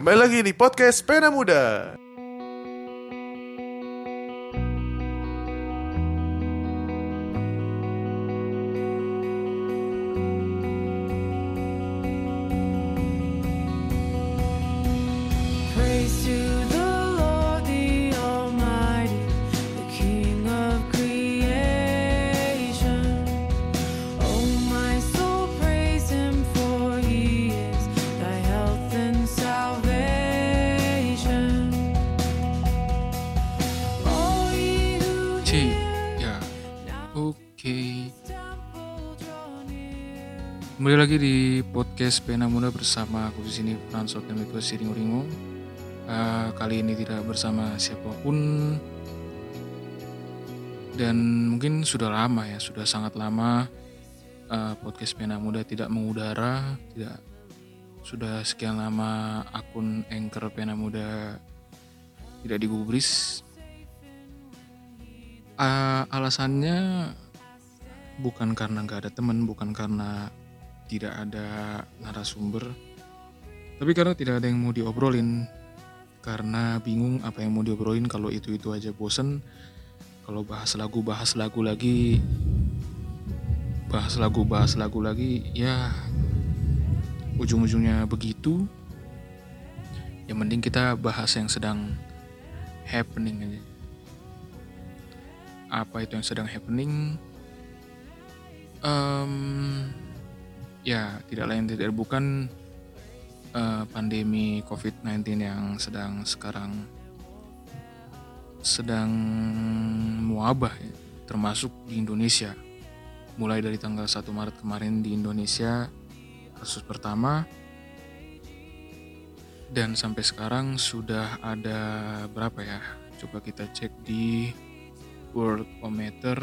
Kembali lagi di podcast Pena Muda. Podcast Pena Muda bersama aku di sini Fransot dan Miko Siring Ringo Eh, kali ini tidak bersama siapa pun. Dan mungkin sudah lama ya sudah sangat lama eh, podcast Pena Muda tidak mengudara tidak sudah sekian lama akun anchor Pena Muda tidak digubris. Eh, alasannya bukan karena nggak ada temen, bukan karena tidak ada narasumber, tapi karena tidak ada yang mau diobrolin. Karena bingung apa yang mau diobrolin kalau itu-itu aja bosen. Kalau bahas lagu, bahas lagu lagi, bahas lagu, bahas lagu lagi, ya ujung-ujungnya begitu. Yang mending kita bahas yang sedang happening aja. Apa itu yang sedang happening? Em, ya tidak lain tidak bukan eh, pandemi COVID-19 yang sedang sekarang sedang muabah ya, termasuk di Indonesia. Mulai dari tanggal 1 Maret kemarin di Indonesia kasus pertama dan sampai sekarang sudah ada berapa ya? Coba kita cek di Worldometer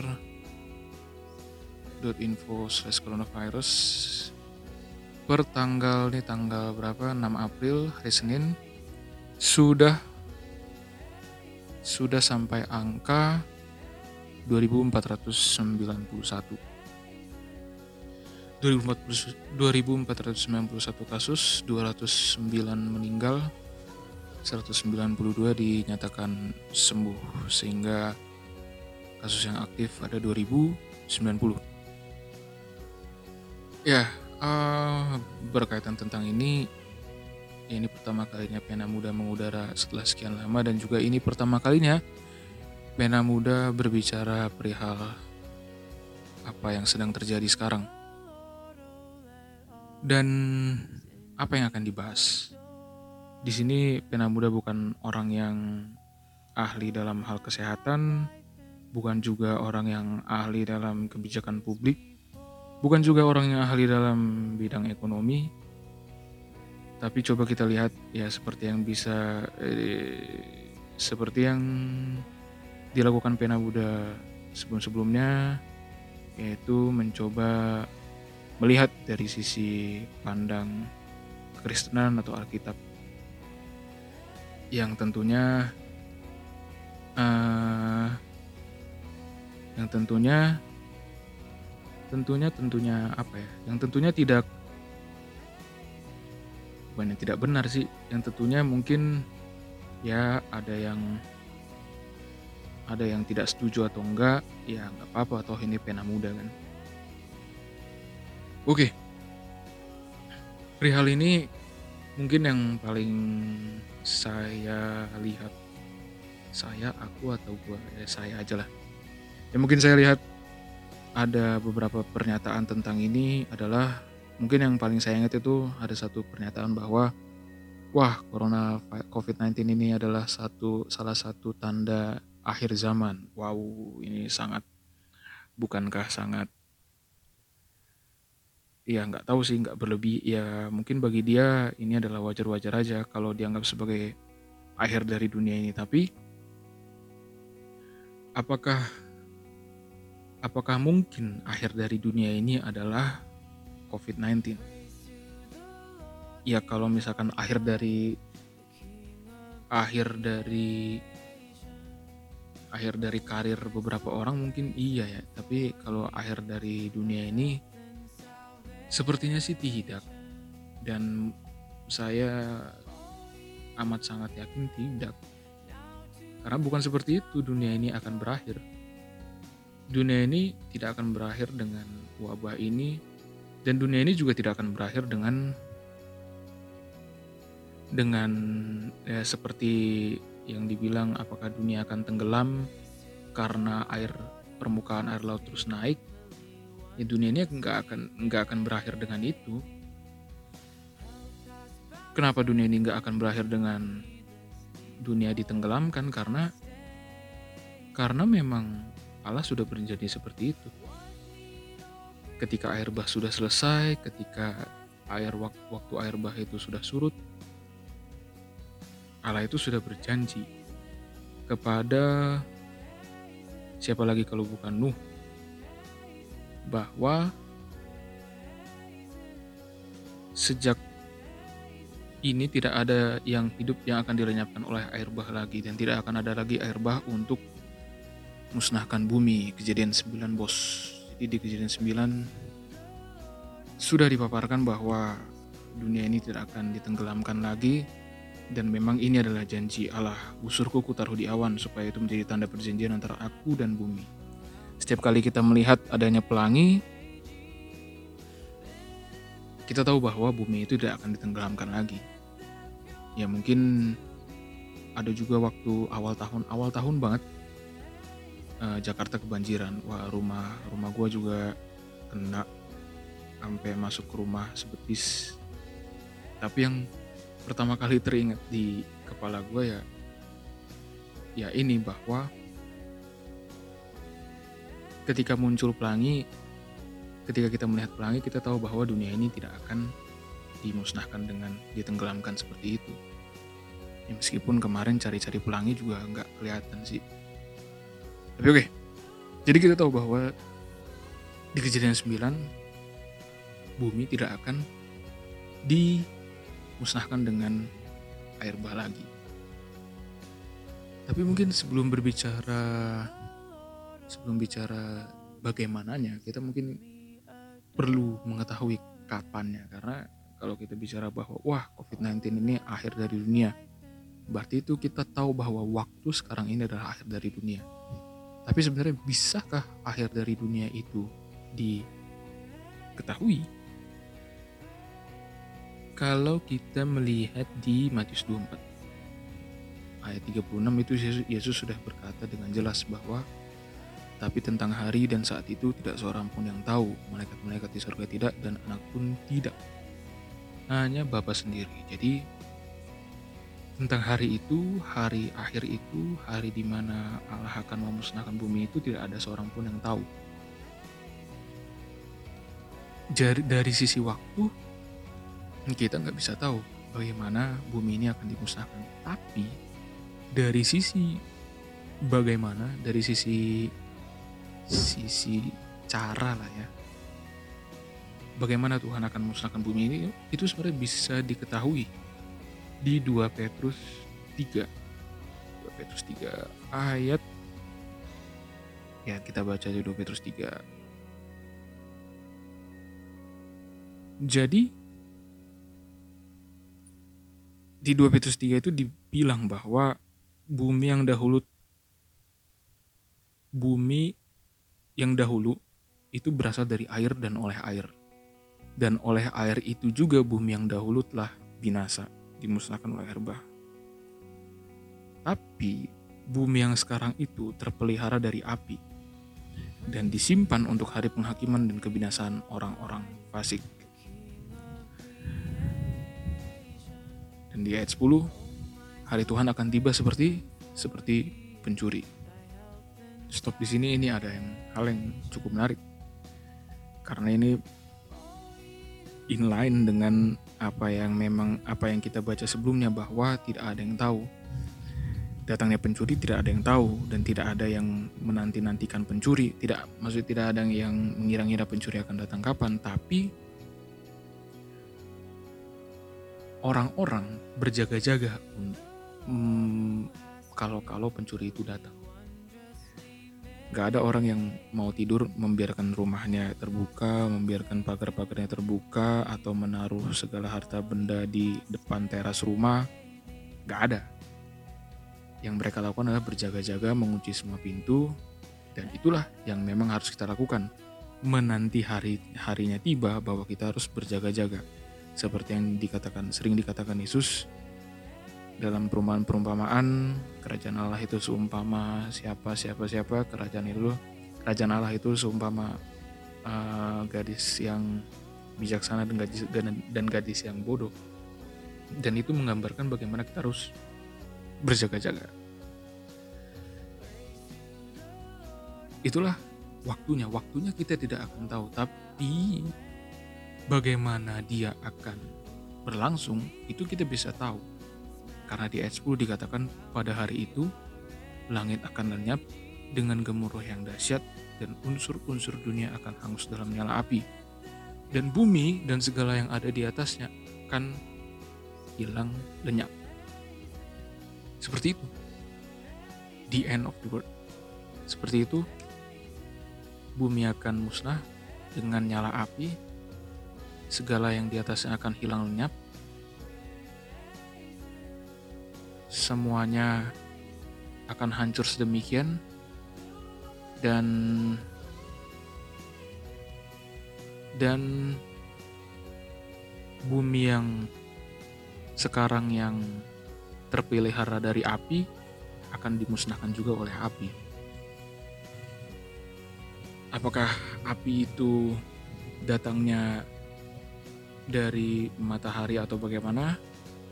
info slash coronavirus per tanggal nih tanggal berapa? 6 April hari Senin. Sudah sudah sampai angka 2491 2491 kasus 209 meninggal 192 dinyatakan sembuh. Sehingga kasus yang aktif ada 2090 Ya, eh, berkaitan tentang ini, ini pertama kalinya Pena Muda mengudara setelah sekian lama dan juga ini pertama kalinya Pena Muda berbicara perihal apa yang sedang terjadi sekarang. Dan apa yang akan dibahas. Di sini Pena Muda bukan orang yang ahli dalam hal kesehatan, bukan juga orang yang ahli dalam kebijakan publik, bukan juga orang yang ahli dalam bidang ekonomi tapi coba kita lihat ya seperti yang bisa eh, seperti yang dilakukan Pena Buddha sebelum-sebelumnya yaitu mencoba melihat dari sisi pandang kekristenan atau Alkitab. Yang tentunya eh, yang tentunya tentunya tentunya apa ya yang tentunya tidak bukan yang tidak benar sih yang tentunya mungkin ya ada yang ada yang tidak setuju atau enggak ya nggak apa-apa atau ini pena muda kan. Oke. Perihal ini mungkin yang paling saya lihat saya aku atau gua ya saya aja lah. Ya mungkin saya lihat ada beberapa pernyataan tentang ini adalah mungkin yang paling saya ingat itu ada satu pernyataan bahwa wah corona covid-19 ini adalah satu salah satu tanda akhir zaman. Wow, ini sangat bukankah sangat ya nggak tahu sih nggak berlebih ya mungkin bagi dia ini adalah wajar-wajar aja kalau dianggap sebagai akhir dari dunia ini tapi apakah apakah mungkin akhir dari dunia ini adalah COVID-19? Ya kalau misalkan akhir dari akhir dari akhir dari karir beberapa orang mungkin iya ya, tapi kalau akhir dari dunia ini sepertinya sih tidak. Dan saya amat sangat yakin tidak. Karena bukan seperti itu dunia ini akan berakhir. Dunia ini tidak akan berakhir dengan wabah ini dan dunia ini juga tidak akan berakhir dengan dengan ya, seperti yang dibilang apakah dunia akan tenggelam karena air permukaan air laut terus naik? Ya dunia ini nggak akan nggak akan berakhir dengan itu. Kenapa dunia ini nggak akan berakhir dengan dunia ditenggelamkan? Karena karena memang Allah sudah berjanji seperti itu. Ketika air bah sudah selesai ketika air waktu, air bah itu sudah surut Allah itu sudah berjanji kepada siapa lagi kalau bukan Nuh bahwa sejak ini tidak ada yang hidup yang akan dilenyapkan oleh air bah lagi dan tidak akan ada lagi air bah untuk musnahkan bumi kejadian 9 bos. Jadi di kejadian 9 sudah dipaparkan bahwa dunia ini tidak akan ditenggelamkan lagi. Dan memang ini adalah janji Allah busurku ku taruh di awan supaya itu menjadi tanda perjanjian antara aku dan bumi. Setiap kali kita melihat adanya pelangi, kita tahu bahwa bumi itu tidak akan ditenggelamkan lagi. Ya mungkin ada juga waktu awal tahun awal tahun banget uh, Jakarta kebanjiran. Wah rumah rumah gue juga kena sampai masuk ke rumah sebetis. Tapi yang pertama kali teringat di kepala gue ya ya ini bahwa ketika muncul pelangi, ketika kita melihat pelangi, kita tahu bahwa dunia ini tidak akan dimusnahkan dengan ditenggelamkan seperti itu. Ya, meskipun kemarin cari-cari pelangi juga nggak kelihatan sih. Tapi oke, jadi kita tahu bahwa di kejadian 9, bumi tidak akan dimusnahkan dengan air bah lagi. Tapi mungkin sebelum berbicara sebelum bicara bagaimananya, kita mungkin perlu mengetahui kapannya. Karena kalau kita bicara bahwa wah COVID-19 ini akhir dari dunia, berarti itu kita tahu bahwa waktu sekarang ini adalah akhir dari dunia. Tapi sebenarnya bisakah akhir dari dunia itu diketahui? Kalau kita melihat di Matius 24 ayat 36 itu Yesus sudah berkata dengan jelas bahwa tapi tentang hari dan saat itu tidak seorang pun yang tahu, malaikat-malaikat di surga tidak dan anak pun tidak. Hanya Bapa sendiri. Jadi tentang hari itu, hari akhir itu, hari di mana Allah akan memusnahkan bumi itu tidak ada seorang pun yang tahu. Dari, dari sisi waktu, kita nggak bisa tahu bagaimana bumi ini akan dimusnahkan. Tapi dari sisi bagaimana, dari sisi sisi cara lah ya bagaimana Tuhan akan memusnahkan bumi ini itu sebenarnya bisa diketahui di 2 Petrus 3 2 Petrus 3 ayat. Ya kita baca di 2 Petrus 3 jadi di 2 Petrus 3 itu dibilang bahwa bumi yang dahulu bumi yang dahulu itu berasal dari air dan oleh air. Dan oleh air itu juga bumi yang dahulu telah binasa, dimusnahkan oleh air bah. Tapi bumi yang sekarang itu terpelihara dari api dan disimpan untuk hari penghakiman dan kebinasaan orang-orang fasik. Dan di ayat 10, hari Tuhan akan tiba seperti seperti pencuri stop di sini ini ada yang hal yang cukup menarik karena ini inline dengan apa yang memang apa yang kita baca sebelumnya bahwa tidak ada yang tahu. Datangnya pencuri tidak ada yang tahu dan tidak ada yang menanti-nantikan pencuri. Tidak maksud tidak ada yang mengira-ngira pencuri akan datang kapan. Tapi orang-orang berjaga-jaga hmm, kalau-kalau pencuri itu datang Gak ada orang yang mau tidur membiarkan rumahnya terbuka, membiarkan pagar-pagarnya terbuka, atau menaruh segala harta benda di depan teras rumah. Gak ada. Yang mereka lakukan adalah berjaga-jaga mengunci semua pintu dan itulah yang memang harus kita lakukan. Menanti hari harinya tiba bahwa kita harus berjaga-jaga. Seperti yang dikatakan sering dikatakan Yesus dalam perumpamaan-perumpamaan kerajaan Allah itu seumpama siapa siapa siapa kerajaan itu kerajaan Allah itu seumpama uh, gadis yang bijaksana dan gadis, dan gadis yang bodoh. Dan itu menggambarkan bagaimana kita harus berjaga-jaga. Itulah waktunya. Waktunya kita tidak akan tahu tapi bagaimana dia akan berlangsung itu kita bisa tahu karena di ayat 10 dikatakan pada hari itu langit akan lenyap dengan gemuruh yang dahsyat dan unsur-unsur dunia akan hangus dalam nyala api. Dan bumi dan segala yang ada di atasnya akan hilang lenyap. Seperti itu. The end of the world. Seperti itu. Bumi akan musnah dengan nyala api. Segala yang di atasnya akan hilang lenyap semuanya akan hancur sedemikian dan dan bumi yang sekarang yang terpelihara dari api akan dimusnahkan juga oleh api. Apakah api itu datangnya dari matahari atau bagaimana?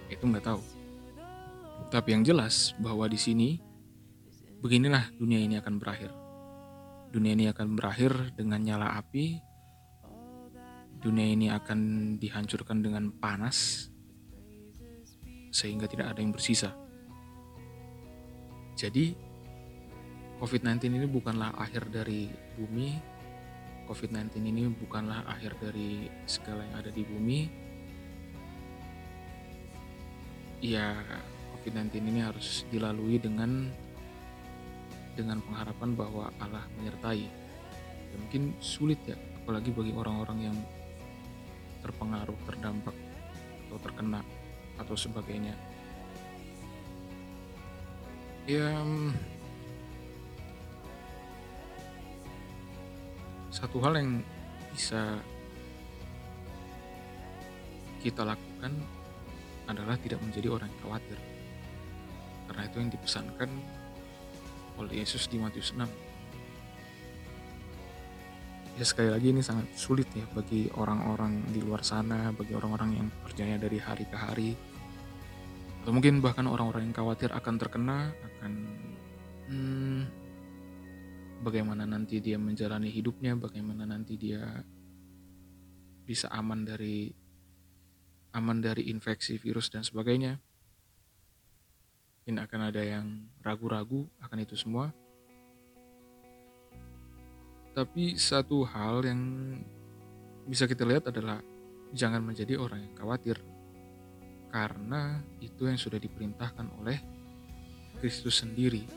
Itu nggak tahu. Tapi yang jelas bahwa di sini beginilah dunia ini akan berakhir. Dunia ini akan berakhir dengan nyala api. Dunia ini akan dihancurkan dengan panas sehingga tidak ada yang bersisa. Jadi COVID-19 ini bukanlah akhir dari bumi. COVID-19 ini bukanlah akhir dari segala yang ada di bumi. Ya, COVID-19 ini harus dilalui dengan dengan pengharapan bahwa Allah menyertai. Ya, mungkin sulit ya, apalagi bagi orang-orang yang terpengaruh, terdampak, atau terkena, atau sebagainya. Ya, mm, satu hal yang bisa kita lakukan adalah tidak menjadi orang yang khawatir. Karena itu yang dipesankan oleh Yesus di Matius 6. Ya sekali lagi ini sangat sulit ya bagi orang-orang di luar sana, bagi orang-orang yang percaya dari hari ke hari. Atau mungkin bahkan orang-orang yang khawatir akan terkena, akan hmm, bagaimana nanti dia menjalani hidupnya, bagaimana nanti dia bisa aman dari aman dari infeksi virus dan sebagainya mungkin akan ada yang ragu-ragu akan itu semua. Tapi satu hal yang bisa kita lihat adalah jangan menjadi orang yang khawatir. Karena itu yang sudah diperintahkan oleh Kristus sendiri.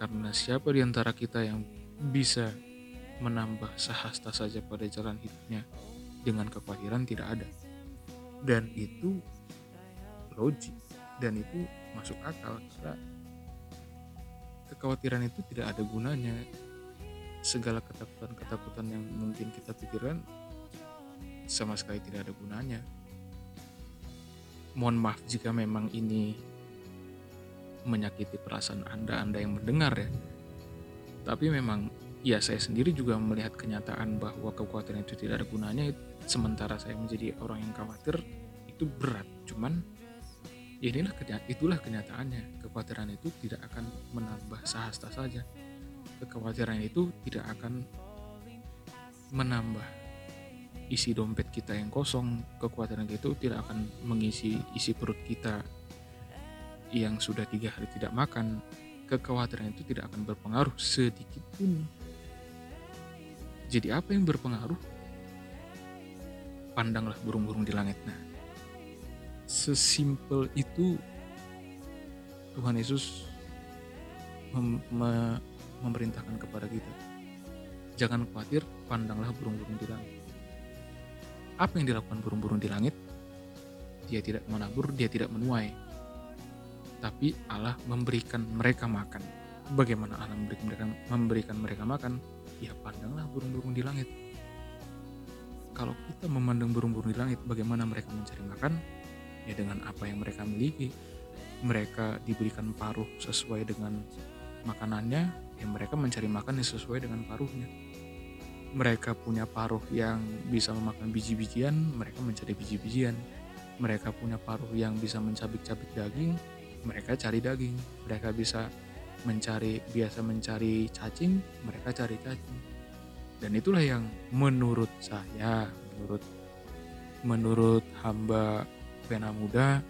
Karena siapa di antara kita yang bisa menambah sehasta saja pada jalan hidupnya dengan kekhawatiran tidak ada. Dan itu logik dan itu masuk akal karena kekhawatiran itu tidak ada gunanya. Segala ketakutan-ketakutan yang mungkin kita pikirkan sama sekali tidak ada gunanya. Mohon maaf jika memang ini menyakiti perasaan anda anda yang mendengar ya. Tapi memang ya saya sendiri juga melihat kenyataan bahwa kekhawatiran itu tidak ada gunanya. Sementara saya menjadi orang yang khawatir itu berat. Cuman Inilah itulah kenyataannya. Kekhawatiran itu tidak akan menambah sahasta saja. Kekhawatiran itu tidak akan menambah isi dompet kita yang kosong. Kekhawatiran itu tidak akan mengisi isi perut kita yang sudah tiga hari tidak makan. Kekhawatiran itu tidak akan berpengaruh sedikit pun. Jadi apa yang berpengaruh? Pandanglah burung-burung di langit. Nah sesimpel itu Tuhan Yesus mem me memerintahkan kepada kita. Jangan khawatir, pandanglah burung-burung di langit. Apa yang dilakukan burung-burung di langit? dia tidak menabur, dia tidak menuai. Tapi Allah memberikan mereka makan. Bagaimana Allah memberikan mereka, memberikan mereka makan? Ya pandanglah burung-burung di langit. Kalau kita memandang burung-burung di langit, bagaimana mereka mencari makan? Ya dengan apa yang mereka miliki. Mereka diberikan paruh sesuai dengan makanannya, ya mereka mencari makan yang sesuai dengan paruhnya. Mereka punya paruh yang bisa memakan biji-bijian, mereka mencari biji-bijian. Mereka punya paruh yang bisa mencabik-cabik daging, mereka cari daging. Mereka bisa mencari biasa mencari cacing, mereka cari cacing. Dan itulah yang menurut saya, menurut menurut hamba pena muda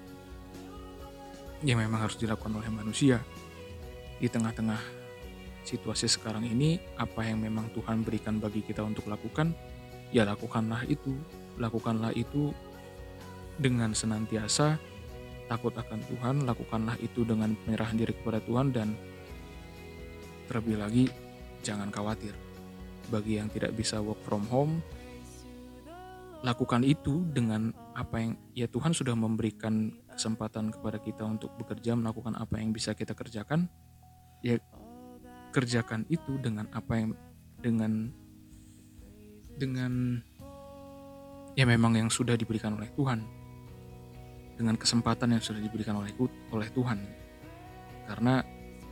yang memang harus dilakukan oleh manusia. Di tengah-tengah situasi sekarang ini apa yang memang Tuhan berikan bagi kita untuk lakukan ya lakukanlah itu. Lakukanlah itu dengan senantiasa. Takut akan Tuhan lakukanlah itu dengan penyerahan diri kepada Tuhan dan terlebih lagi jangan khawatir. Bagi yang tidak bisa work from home lakukan itu dengan apa yang ya Tuhan sudah memberikan kesempatan kepada kita untuk bekerja melakukan apa yang bisa kita kerjakan ya kerjakan itu dengan apa yang dengan dengan ya memang yang sudah diberikan oleh Tuhan. Dengan kesempatan yang sudah diberikan oleh oleh Tuhan. Karena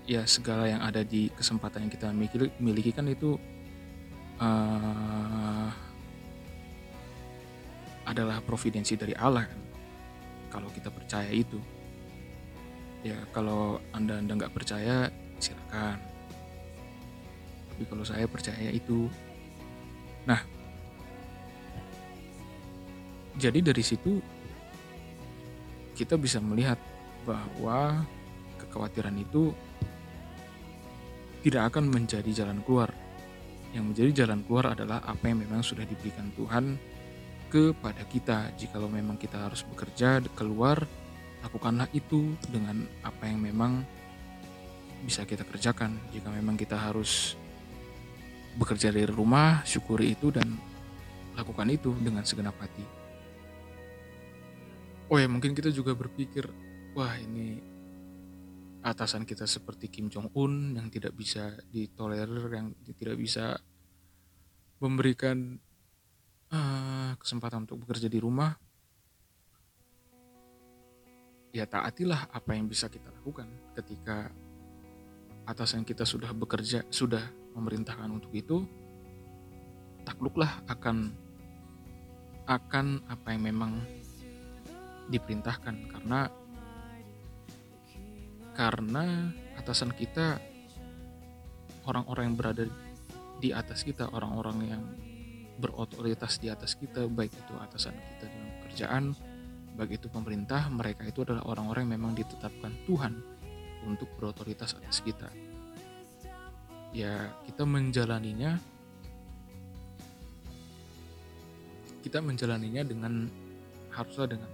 ya segala yang ada di kesempatan yang kita miliki, miliki kan itu uh, adalah providensi dari Allah kan? Kalau kita percaya itu. Ya kalau anda anda nggak percaya silakan. Tapi kalau saya percaya itu nah jadi dari situ kita bisa melihat bahwa kekhawatiran itu tidak akan menjadi jalan keluar. Yang menjadi jalan keluar adalah apa yang memang sudah diberikan Tuhan kepada kita. Jikalau memang kita harus bekerja keluar, lakukanlah itu dengan apa yang memang bisa kita kerjakan. Jika memang kita harus bekerja dari rumah, syukuri itu dan lakukan itu dengan segenap hati. Oh ya, mungkin kita juga berpikir, wah ini atasan kita seperti Kim Jong Un yang tidak bisa ditolerir, yang tidak bisa memberikan uh, kesempatan untuk bekerja di rumah. Ya taatilah apa yang bisa kita lakukan ketika atasan kita sudah bekerja, sudah memerintahkan untuk itu, takluklah akan akan apa yang memang diperintahkan karena karena atasan kita orang-orang yang berada di atas kita, orang-orang yang berotoritas di atas kita, baik itu atasan kita dalam pekerjaan, baik itu pemerintah, mereka itu adalah orang-orang yang memang ditetapkan Tuhan untuk berotoritas atas kita. Ya, kita menjalaninya kita menjalaninya dengan haruslah dengan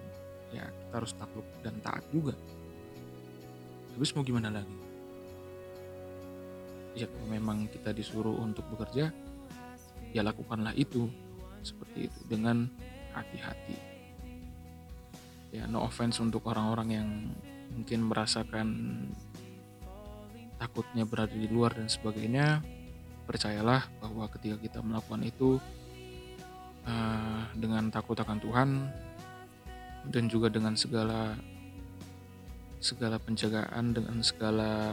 ya kita harus takluk dan taat juga. Terus mau gimana lagi? Ya kalau memang kita disuruh untuk bekerja, ya lakukanlah itu seperti itu dengan hati-hati. Ya no offense untuk orang-orang yang mungkin merasakan takutnya berada di luar dan sebagainya. Percayalah bahwa ketika kita melakukan itu uh, dengan takut akan Tuhan dan juga dengan segala segala penjagaan dengan segala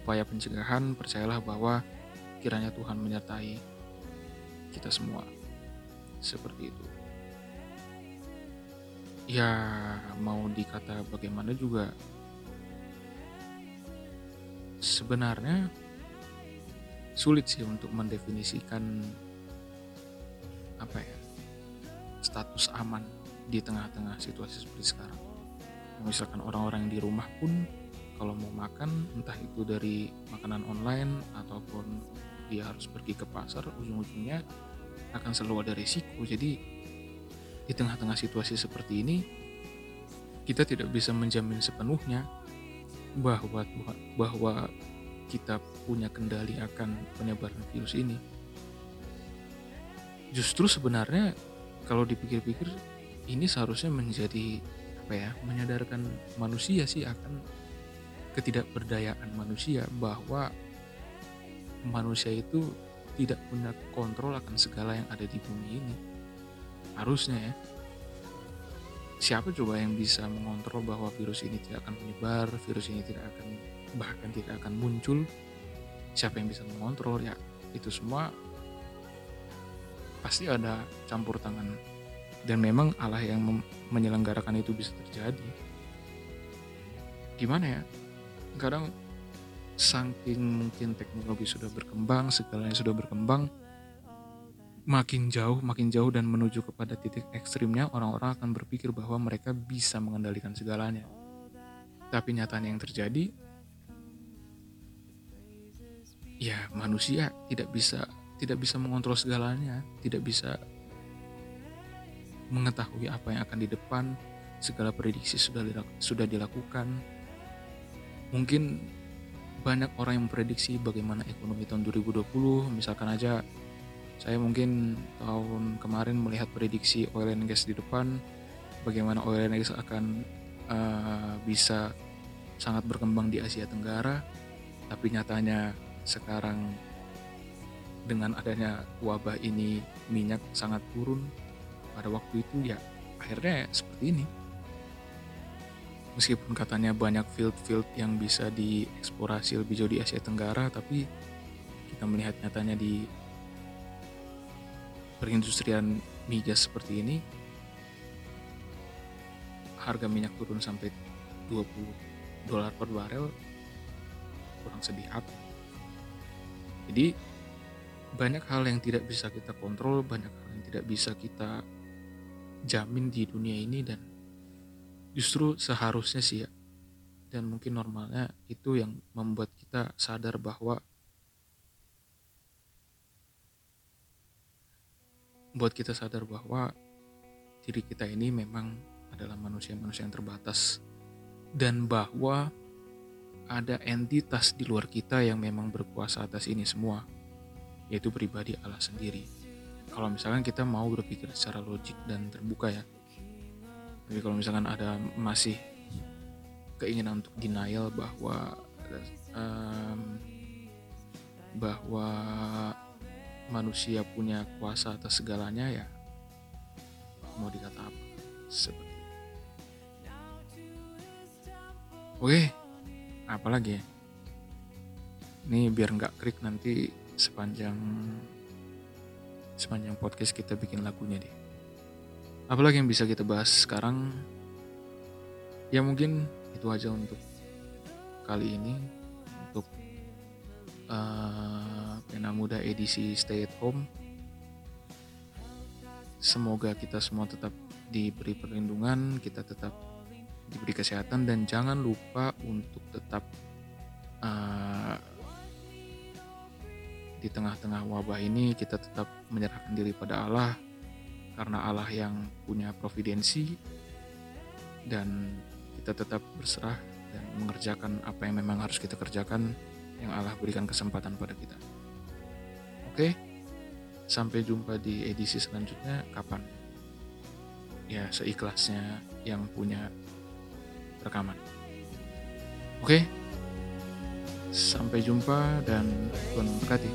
upaya pencegahan percayalah bahwa kiranya Tuhan menyertai kita semua seperti itu ya mau dikata bagaimana juga sebenarnya sulit sih untuk mendefinisikan apa ya status aman di tengah-tengah situasi seperti sekarang. Misalkan orang-orang yang di rumah pun kalau mau makan entah itu dari makanan online ataupun dia harus pergi ke pasar ujung-ujungnya akan selalu ada risiko. Jadi di tengah-tengah situasi seperti ini kita tidak bisa menjamin sepenuhnya bahwa bahwa kita punya kendali akan penyebaran virus ini. Justru sebenarnya kalau dipikir-pikir ini seharusnya menjadi apa ya menyadarkan manusia sih akan ketidakberdayaan manusia bahwa manusia itu tidak punya kontrol akan segala yang ada di bumi ini. Harusnya ya. Siapa coba yang bisa mengontrol bahwa virus ini tidak akan menyebar virus ini tidak akan bahkan tidak akan muncul? Siapa yang bisa mengontrol? Ya itu semua pasti ada campur tangan. Dan memang Allah yang menyelenggarakan itu bisa terjadi. Gimana ya? Kadang saking mungkin teknologi sudah berkembang segalanya sudah berkembang makin jauh makin jauh dan menuju kepada titik ekstrimnya orang-orang akan berpikir bahwa mereka bisa mengendalikan segalanya. Tapi nyatanya yang terjadi ya manusia tidak bisa tidak bisa mengontrol segalanya tidak bisa mengetahui apa yang akan di depan segala prediksi sudah sudah dilakukan. Mungkin banyak orang yang memprediksi bagaimana ekonomi tahun 2020 misalkan aja saya mungkin tahun kemarin melihat prediksi oil and gas di depan bagaimana oil and gas akan eh, bisa sangat berkembang di Asia Tenggara. Tapi nyatanya sekarang dengan adanya wabah ini minyak sangat turun. Pada waktu itu ya akhirnya seperti ini meskipun katanya banyak field-field yang bisa dieksplorasi lebih jauh di Asia Tenggara tapi kita melihat nyatanya di perindustrian migas seperti ini harga minyak turun sampai 20 dolar per barel kurang sedih jadi banyak hal yang tidak bisa kita kontrol banyak hal yang tidak bisa kita jamin di dunia ini dan justru seharusnya sih ya. Dan mungkin normalnya itu yang membuat kita sadar bahwa buat kita sadar bahwa diri kita ini memang adalah manusia-manusia yang terbatas. Dan bahwa ada entitas di luar kita yang memang berkuasa atas ini semua yaitu pribadi Allah sendiri. Kalau misalkan kita mau berpikir secara logik dan terbuka ya tapi kalau misalkan ada masih keinginan untuk denial bahwa em, bahwa manusia punya kuasa atas segalanya ya mau dikata apa? Seperti oke apalagi ya? Ini biar nggak krik nanti sepanjang sepanjang podcast kita bikin lagunya deh apalagi yang bisa kita bahas sekarang? Ya mungkin itu aja untuk kali ini. Untuk eh, pena muda edisi stay at home. Semoga kita semua tetap diberi perlindungan kita tetap diberi kesehatan dan jangan lupa untuk tetap eh, di tengah-tengah wabah ini kita tetap menyerahkan diri pada Allah karena Allah yang punya providensi dan kita tetap berserah dan mengerjakan apa yang memang harus kita kerjakan yang Allah berikan kesempatan pada kita. Oke, sampai jumpa di edisi selanjutnya kapan? Ya seikhlasnya yang punya rekaman. Oke, sampai jumpa dan Tuhan memberkati.